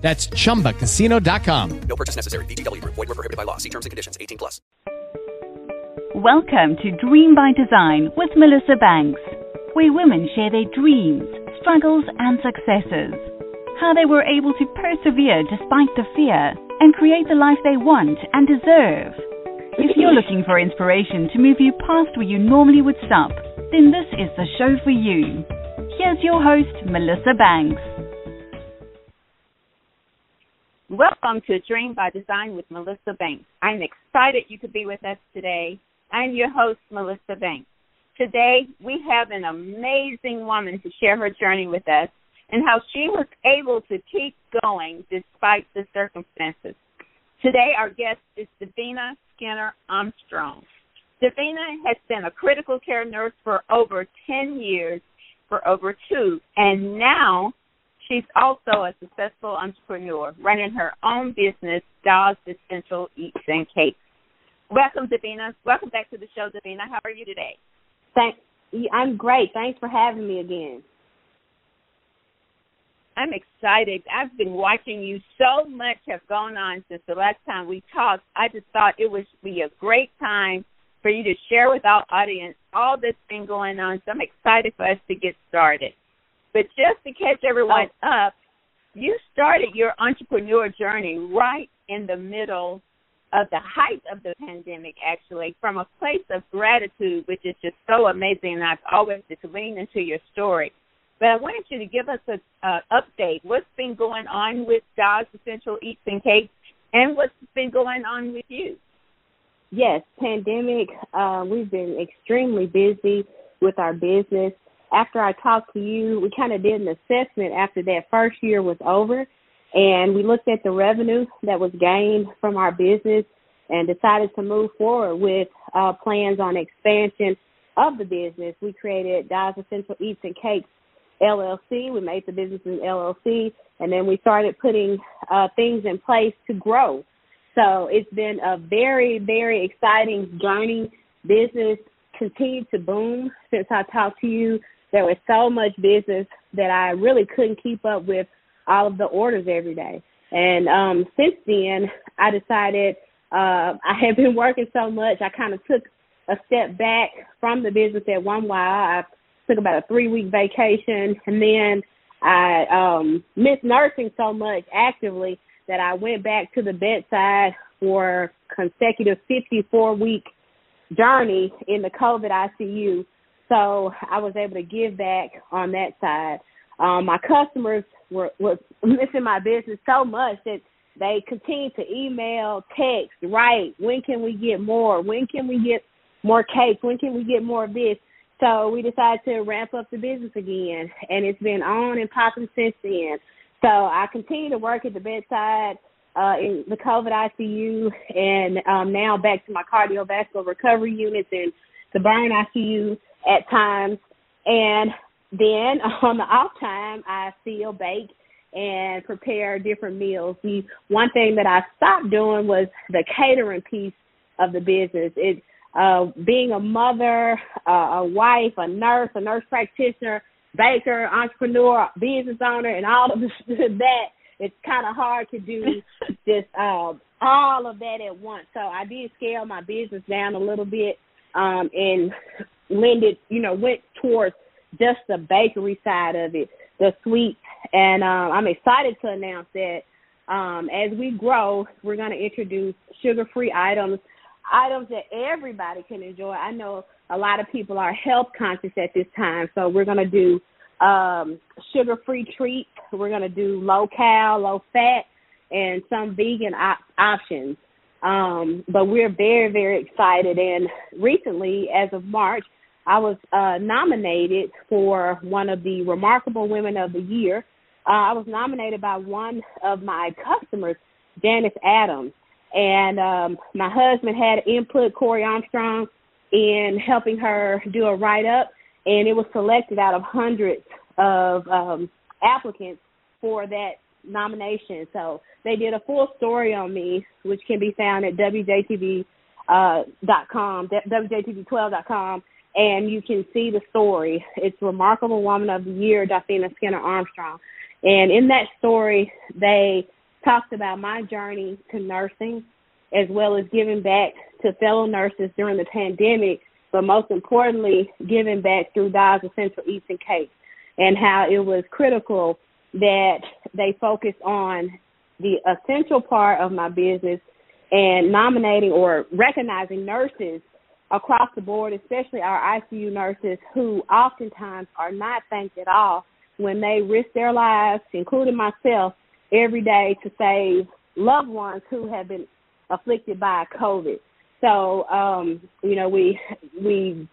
That's chumbacasino.com. No purchase necessary. VGW Group. Void were prohibited by law. See terms and conditions. 18 plus. Welcome to Dream by Design with Melissa Banks, where women share their dreams, struggles, and successes. How they were able to persevere despite the fear and create the life they want and deserve. If you're looking for inspiration to move you past where you normally would stop, then this is the show for you. Here's your host, Melissa Banks. Welcome to Dream by Design with Melissa Banks. I'm excited you could be with us today. I'm your host, Melissa Banks. Today, we have an amazing woman to share her journey with us and how she was able to keep going despite the circumstances. Today, our guest is Dafina Skinner Armstrong. Dafina has been a critical care nurse for over 10 years, for over two, and now She's also a successful entrepreneur, running her own business, Dawes Essential Eats and Cakes. Welcome, Dafina. Welcome back to the show, Dafina. How are you today? Thank. I'm great. Thanks for having me again. I'm excited. I've been watching you. So much have gone on since the last time we talked. I just thought it would be a great time for you to share with our audience all that's been going on. So I'm excited for us to get started. But just to catch everyone oh. up, you started your entrepreneur journey right in the middle of the height of the pandemic, actually, from a place of gratitude, which is just so amazing. And I've always just leaned into your story. But I wanted you to give us an uh, update. What's been going on with Dawes Essential Eats and Cakes, and what's been going on with you? Yes, pandemic. Uh, we've been extremely busy with our business after I talked to you, we kind of did an assessment after that first year was over, and we looked at the revenue that was gained from our business and decided to move forward with uh, plans on expansion of the business. We created Dawes Essential Eats and Cakes LLC. We made the business an LLC, and then we started putting uh, things in place to grow. So it's been a very, very exciting journey. Business continued to boom since I talked to you there was so much business that I really couldn't keep up with all of the orders every day. And um since then I decided uh I had been working so much I kind of took a step back from the business at one while. I took about a three week vacation and then I um missed nursing so much actively that I went back to the bedside for consecutive 54 week journey in the COVID ICU so I was able to give back on that side. Um, my customers were was missing my business so much that they continued to email, text, write. When can we get more? When can we get more cakes? When can we get more of this? So we decided to ramp up the business again, and it's been on and popping since then. So I continue to work at the bedside uh, in the COVID ICU, and um, now back to my cardiovascular recovery units and the burn ICU at times. And then on the off time, I still bake and prepare different meals. The one thing that I stopped doing was the catering piece of the business. It uh being a mother, uh, a wife, a nurse, a nurse practitioner, baker, entrepreneur, business owner, and all of that. It's kind of hard to do just uh, all of that at once. So I did scale my business down a little bit um, and lended, you know, went towards just the bakery side of it, the sweets. And um, I'm excited to announce that um, as we grow, we're going to introduce sugar-free items, items that everybody can enjoy. I know a lot of people are health conscious at this time, so we're going to do um, sugar-free treats. We're going to do low cal, low fat, and some vegan op- options. Um, but we're very, very excited. And recently, as of March, I was uh, nominated for one of the Remarkable Women of the Year. Uh, I was nominated by one of my customers, Janice Adams. and um, my husband had input Corey Armstrong in helping her do a write up, and it was selected out of hundreds of um, applicants for that nomination. So they did a full story on me, which can be found at WJTV uh, dot com, WJTV12.com, and you can see the story. It's Remarkable Woman of the Year, Dafina Skinner Armstrong. And in that story, they talked about my journey to nursing, as well as giving back to fellow nurses during the pandemic, but most importantly, giving back through Dials of Central Eastern Cape, and how it was critical that they focus on the essential part of my business and nominating or recognizing nurses across the board, especially our ICU nurses who oftentimes are not thanked at all when they risk their lives, including myself, every day to save loved ones who have been afflicted by COVID. So, um, you know, we we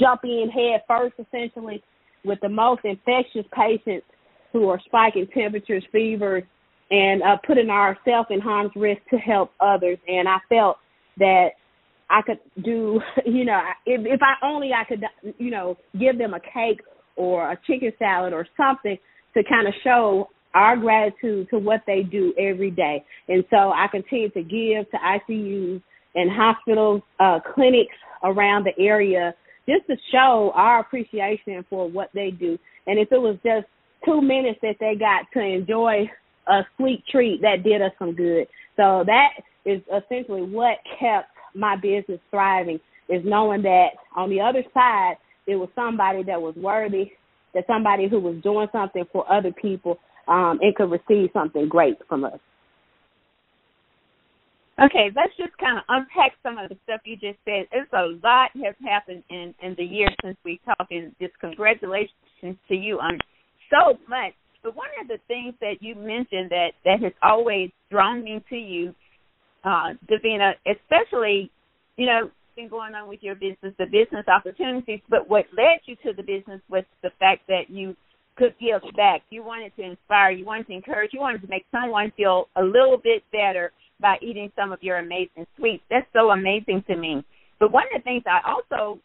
jump in head first essentially with the most infectious patients who are spiking temperatures, fevers, and uh, putting ourselves in harm's risk to help others. And I felt that I could do, you know, if, if I only I could, you know, give them a cake or a chicken salad or something to kind of show our gratitude to what they do every day. And so I continue to give to ICUs and hospitals, uh, clinics around the area just to show our appreciation for what they do. And if it was just two minutes that they got to enjoy a sweet treat that did us some good. So that is essentially what kept my business thriving is knowing that on the other side it was somebody that was worthy, that somebody who was doing something for other people um, and could receive something great from us. Okay, let's just kind of unpack some of the stuff you just said. It's a lot has happened in in the year since we talked, and just congratulations to you on so much. But one of the things that you mentioned that that has always drawn me to you, uh, Dafina, especially, you know, been going on with your business, the business opportunities, but what led you to the business was the fact that you could give back. You wanted to inspire, you wanted to encourage, you wanted to make someone feel a little bit better by eating some of your amazing sweets. That's so amazing to me. But one of the things I also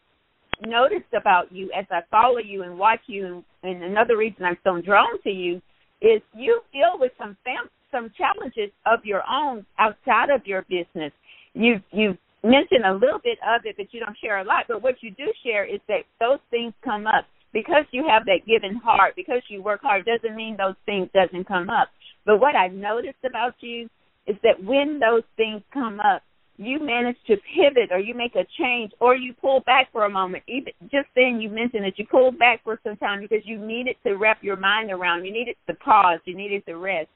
noticed about you as I follow you and watch you, and another reason I'm so drawn to you is you deal with some fam- some challenges of your own outside of your business. You you mentioned a little bit of it, but you don't share a lot. But what you do share is that those things come up because you have that given heart, because you work hard. Doesn't mean those things doesn't come up. But what I've noticed about you is that when those things come up, you manage to pivot or you make a change or you pull back for a moment. Even just then you mentioned that you pulled back for some time because you needed to wrap your mind around. You needed to pause. You needed to rest.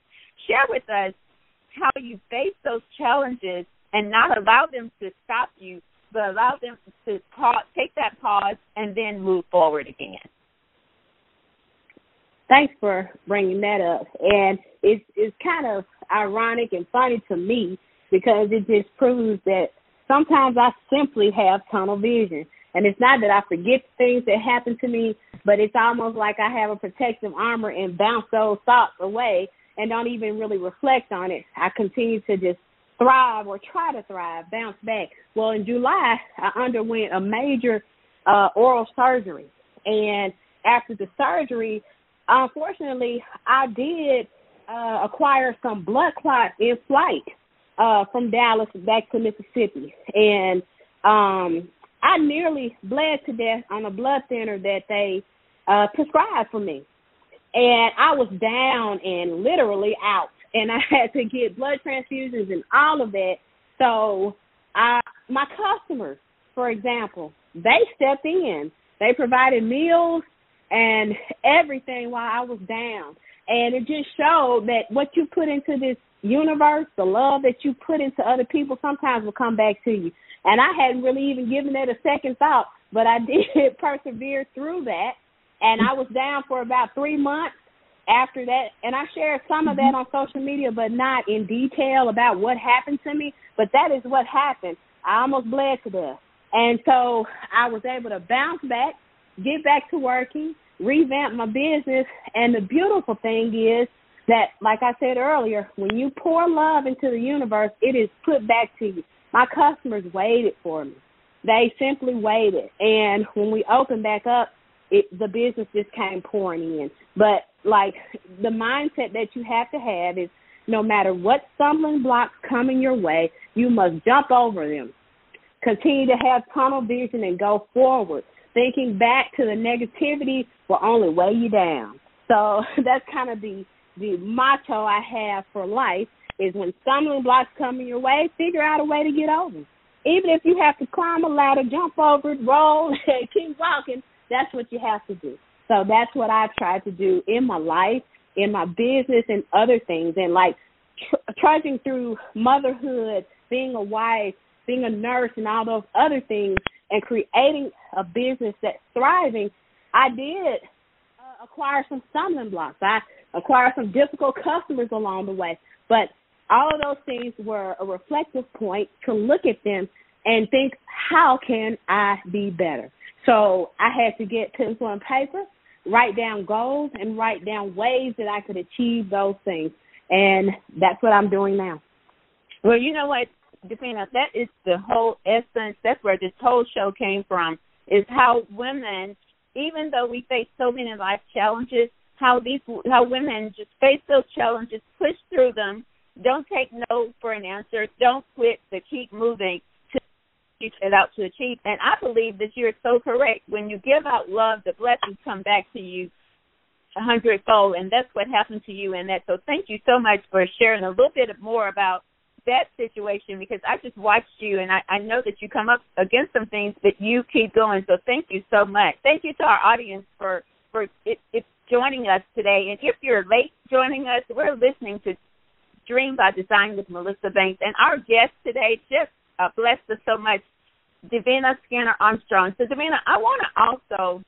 Share with us how you face those challenges and not allow them to stop you, but allow them to pause, take that pause and then move forward again. Thanks for bringing that up. And it's it's kind of ironic and funny to me because it just proves that sometimes I simply have tunnel vision. And it's not that I forget things that happen to me, but it's almost like I have a protective armor and bounce those thoughts away and don't even really reflect on it. I continue to just thrive or try to thrive, bounce back. Well, in July, I underwent a major uh, oral surgery. And after the surgery, unfortunately, I did uh, acquire some blood clots in flight uh, from Dallas back to Mississippi, and um, I nearly bled to death on a blood thinner that they uh, prescribed for me, and I was down and literally out, and I had to get blood transfusions and all of that. So, I my customers, for example, they stepped in. They provided meals and everything while I was down. And it just showed that what you put into this universe, the love that you put into other people sometimes will come back to you. And I hadn't really even given that a second thought, but I did persevere through that. And I was down for about three months after that. And I shared some of that mm-hmm. on social media, but not in detail about what happened to me. But that is what happened. I almost bled to death. And so I was able to bounce back, get back to working, revamp my business. And the beautiful thing is, that, like I said earlier, when you pour love into the universe, it is put back to you. My customers waited for me. They simply waited. And when we opened back up, it, the business just came pouring in. But like the mindset that you have to have is no matter what stumbling blocks coming your way, you must jump over them. Continue to have tunnel vision and go forward. Thinking back to the negativity will only weigh you down. So that's kind of the the motto I have for life is when stumbling blocks come in your way, figure out a way to get over. Even if you have to climb a ladder, jump over it, roll, and keep walking, that's what you have to do. So that's what I've tried to do in my life, in my business, and other things. And like tr- trudging through motherhood, being a wife, being a nurse, and all those other things, and creating a business that's thriving, I did uh, acquire some stumbling blocks. I acquired some difficult customers along the way. But all of those things were a reflective point to look at them and think, how can I be better? So I had to get pencil and paper, write down goals, and write down ways that I could achieve those things. And that's what I'm doing now. Well, you know what, Dafina, that is the whole essence. That's where this whole show came from. Is how women, even though we face so many life challenges, how these how women just face those challenges, push through them, don't take no for an answer, don't quit, but keep moving to set out to achieve. And I believe that you're so correct. When you give out love, the blessings come back to you a hundredfold, and that's what happened to you in that. So thank you so much for sharing a little bit more about that situation because I just watched you and I, I know that you come up against some things, but you keep going. So thank you so much. Thank you to our audience for for it, it joining us today. And if you're late joining us, we're listening to Dream by Design with Melissa Banks. And our guest today just uh, blessed us so much, Dafina Skinner Armstrong. So, Dafina, I want to also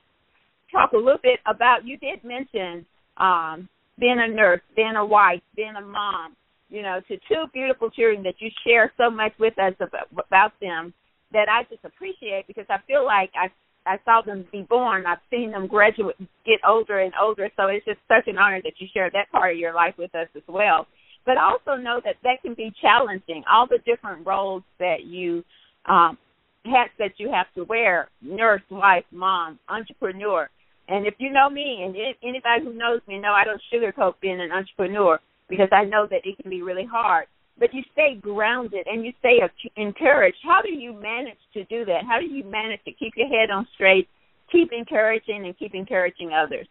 talk a little bit about you did mention um, being a nurse, being a wife, being a mom, you know, to two beautiful children that you share so much with us about, about them that I just appreciate because I feel like I I saw them be born. I've seen them graduate, get older and older. So it's just such an honor that you share that part of your life with us as well. But also know that that can be challenging. All the different roles that you um, hats that you have to wear: nurse, wife, mom, entrepreneur. And if you know me, and anybody who knows me know I don't sugarcoat being an entrepreneur because I know that it can be really hard but you stay grounded and you stay encouraged. How do you manage to do that? How do you manage to keep your head on straight, keep encouraging, and keep encouraging others?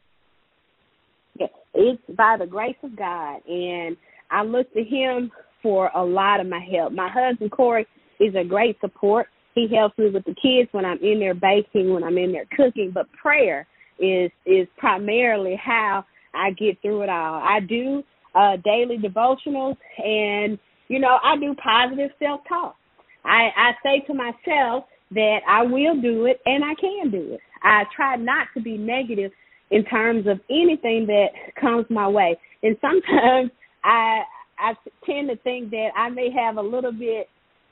It's by the grace of God, and I look to Him for a lot of my help. My husband Corey is a great support. He helps me with the kids when I'm in there baking, when I'm in there cooking. But prayer is is primarily how I get through it all. I do uh daily devotionals and you know, I do positive self talk. I, I say to myself that I will do it and I can do it. I try not to be negative in terms of anything that comes my way. And sometimes I I tend to think that I may have a little bit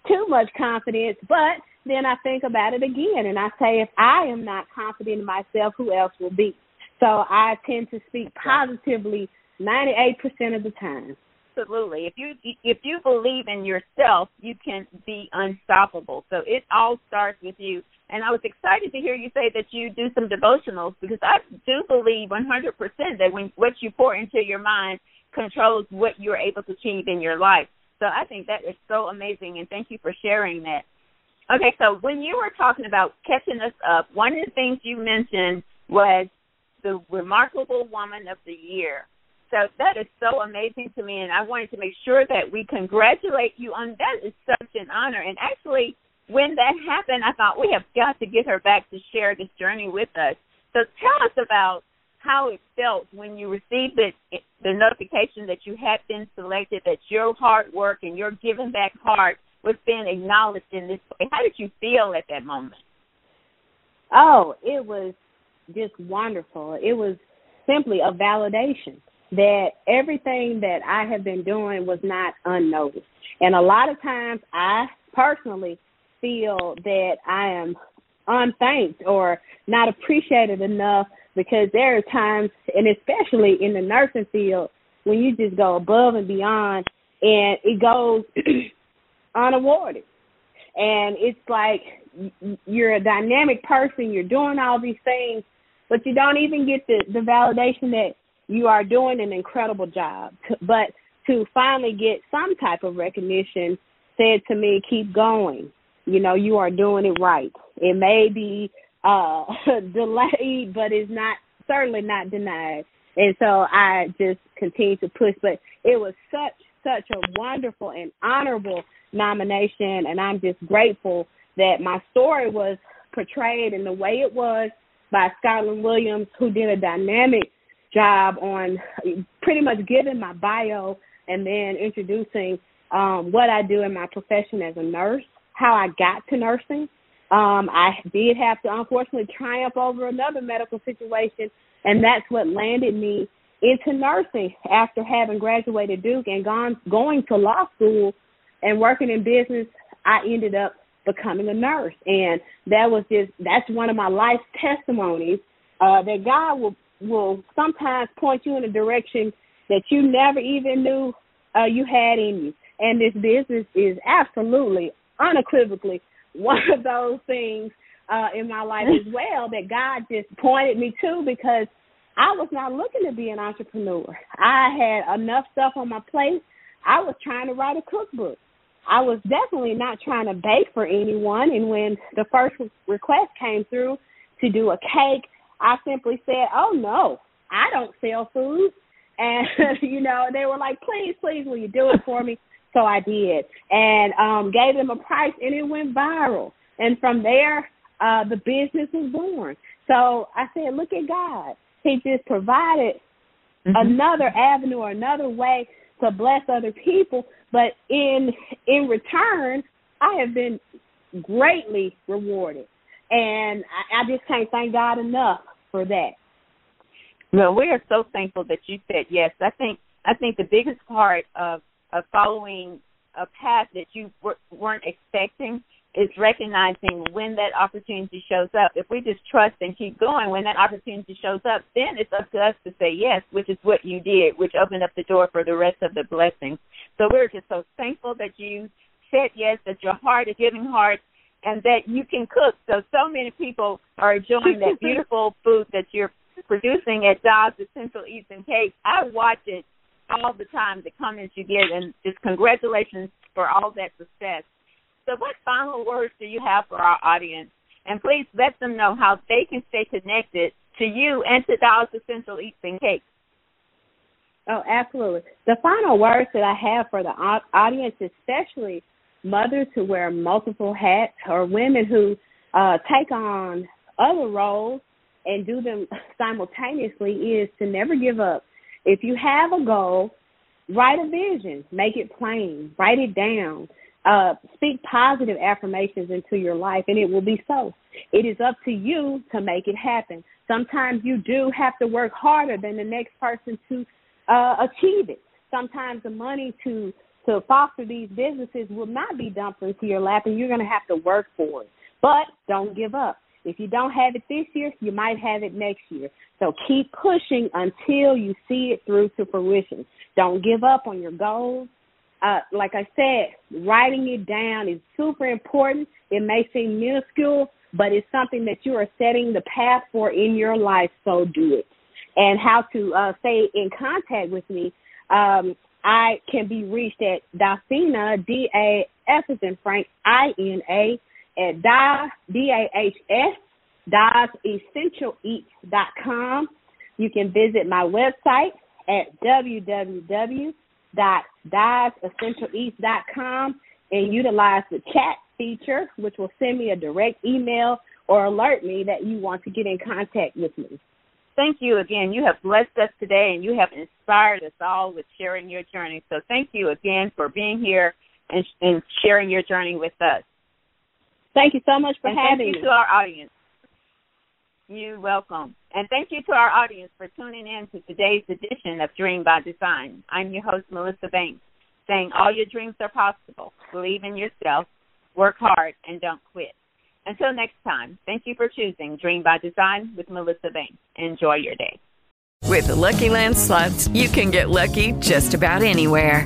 too much confidence, but then I think about it again and I say if I am not confident in myself, who else will be? So I tend to speak positively 98% of the time absolutely. If you if you believe in yourself, you can be unstoppable. So it all starts with you. And I was excited to hear you say that you do some devotionals because I do believe 100% that when what you pour into your mind controls what you're able to achieve in your life. So I think that is so amazing, and thank you for sharing that. Okay, so when you were talking about catching us up, one of the things you mentioned was the remarkable woman of the year. So that is so amazing to me, and I wanted to make sure that we congratulate you on that. Is such an honor, and actually, when that happened, I thought we have got to get her back to share this journey with us. So tell us about how it felt when you received the the notification that you had been selected, that your hard work and your giving back heart was being acknowledged in this way. How did you feel at that moment? Oh, it was just wonderful. It was simply a validation that everything that I have been doing was not unnoticed. And a lot of times I personally feel that I am unthanked or not appreciated enough because there are times, and especially in the nursing field, when you just go above and beyond and it goes unawarded. And it's like you're a dynamic person, you're doing all these things, but you don't even get the, the validation that you are doing an incredible job. But to finally get some type of recognition said to me, keep going. You know, you are doing it right. It may be uh delayed, but it's not certainly not denied. And so I just continue to push. But it was such such a wonderful and honorable nomination, and I'm just grateful that my story was portrayed in the way it was by Scotland Williams, who did a dynamic job on pretty much giving my bio and then introducing um, what I do in my profession as a nurse, how I got to nursing. Um, I did have to unfortunately triumph over another medical situation, and that's what landed me into nursing after having graduated Duke and gone going to law school and working in business. I ended up becoming a nurse, and that was just that's one of my life testimonies uh, that God will will sometimes point you in a direction that you never even knew uh, you had in you. And this business is absolutely, unequivocally one of those things uh, in my life as well that God just pointed me to because I was not looking to be an entrepreneur. I had enough stuff on my plate. I was trying to write a cookbook. I was definitely not trying to bake for anyone. And when the first request came through to do a cake, I simply said, "Oh no, I don't sell food." And you know, they were like, "Please, please, will you do it for me?" So I did, and um gave them a price, and it went viral. And from there, uh the business was born. So I said, "Look at God. He just provided mm-hmm. another avenue or another way to bless other people, but in in return, I have been greatly rewarded, and I, I just can't thank God enough for that. Well, we are so thankful that you said yes. I think I think the biggest part of of following a path that you weren't expecting is recognizing when that opportunity shows up. If we just trust and keep going, when that opportunity shows up, then it's up to us to say yes, which is what you did, which opened up the door for the rest of the blessings. So we're just so thankful that you said yes, that your heart is giving heart, and that you can cook. So so many people are enjoying that beautiful food that you're producing at Dobbs Essential Eats and Cakes. I watch it all the time, the comments you get, and just congratulations for all that success. So, what final words do you have for our audience? And please let them know how they can stay connected to you and to Dobbs Essential Eats and Cakes. Oh, absolutely. The final words that I have for the audience, especially mothers who wear multiple hats or women who uh, take on other roles and do them simultaneously, is to never give up. If you have a goal, write a vision, make it plain, write it down, uh, speak positive affirmations into your life, and it will be so. It is up to you to make it happen. Sometimes you do have to work harder than the next person to uh, achieve it. Sometimes the money to to foster these businesses will not be dumped into your lap, and you're going to have to work for it. But don't give up. If you don't have it this year, you might have it next year. So keep pushing until you see it through to fruition. Don't give up on your goals uh, like I said, writing it down is super important. It may seem minuscule, but it's something that you are setting the path for in your life, so do it. And how to uh, stay in contact with me, um, I can be reached at Dahsina, D A S is in Frank, I N A, at Da, D A H S, com. You can visit my website at www com and utilize the chat feature, which will send me a direct email or alert me that you want to get in contact with me. Thank you again. You have blessed us today and you have inspired us all with sharing your journey. So thank you again for being here and, and sharing your journey with us. Thank you so much for and having me. Thank you to our audience. You're welcome. And thank you to our audience for tuning in to today's edition of Dream by Design. I'm your host, Melissa Banks, saying all your dreams are possible. Believe in yourself, work hard, and don't quit. Until next time, thank you for choosing Dream by Design with Melissa Banks. Enjoy your day. With the Lucky Land slots, you can get lucky just about anywhere.